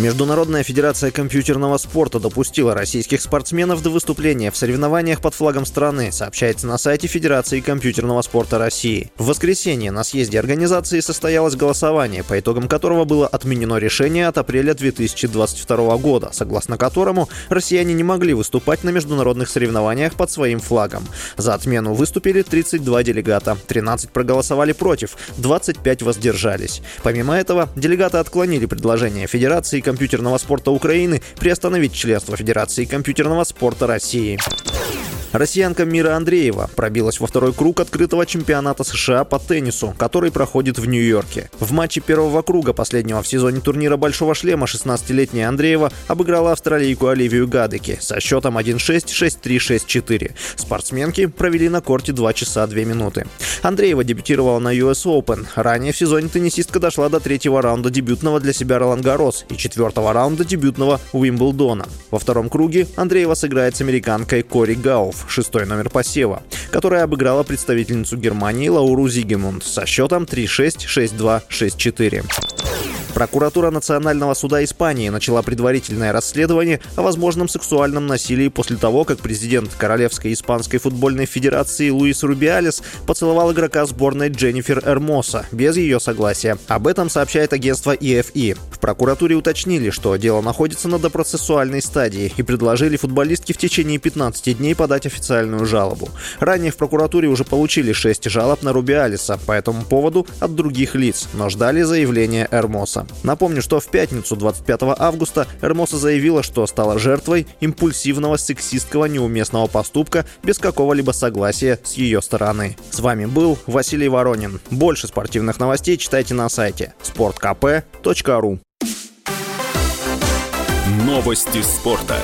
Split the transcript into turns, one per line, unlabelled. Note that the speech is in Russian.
Международная федерация компьютерного спорта допустила российских спортсменов до выступления в соревнованиях под флагом страны, сообщается на сайте Федерации компьютерного спорта России. В воскресенье на съезде организации состоялось голосование, по итогам которого было отменено решение от апреля 2022 года, согласно которому россияне не могли выступать на международных соревнованиях под своим флагом. За отмену выступили 32 делегата, 13 проголосовали против, 25 воздержались. Помимо этого, делегаты отклонили предложение Федерации компьютерного спорта Украины приостановить членство Федерации компьютерного спорта России. Россиянка Мира Андреева пробилась во второй круг открытого чемпионата США по теннису, который проходит в Нью-Йорке. В матче первого круга последнего в сезоне турнира «Большого шлема» 16-летняя Андреева обыграла австралийку Оливию Гадеки со счетом 1-6, 6-3, 6-4. Спортсменки провели на корте 2 часа 2 минуты. Андреева дебютировала на US Open. Ранее в сезоне теннисистка дошла до третьего раунда дебютного для себя Ролан Гарос и четвертого раунда дебютного Уимблдона. Во втором круге Андреева сыграет с американкой Кори Гауф шестой номер посева, которая обыграла представительницу Германии Лауру Зигемунд со счетом 3-6, 6-2, 6-4. Прокуратура Национального суда Испании начала предварительное расследование о возможном сексуальном насилии после того, как президент Королевской испанской футбольной федерации Луис Рубиалес поцеловал игрока сборной Дженнифер Эрмоса без ее согласия. Об этом сообщает агентство EFE. В прокуратуре уточнили, что дело находится на допроцессуальной стадии и предложили футболистке в течение 15 дней подать официальную жалобу. Ранее в прокуратуре уже получили 6 жалоб на Рубиалиса по этому поводу от других лиц, но ждали заявления. Эрмоса. Напомню, что в пятницу 25 августа Эрмоса заявила, что стала жертвой импульсивного сексистского неуместного поступка без какого-либо согласия с ее стороны. С вами был Василий Воронин. Больше спортивных новостей читайте на сайте sportkp.ru
Новости спорта.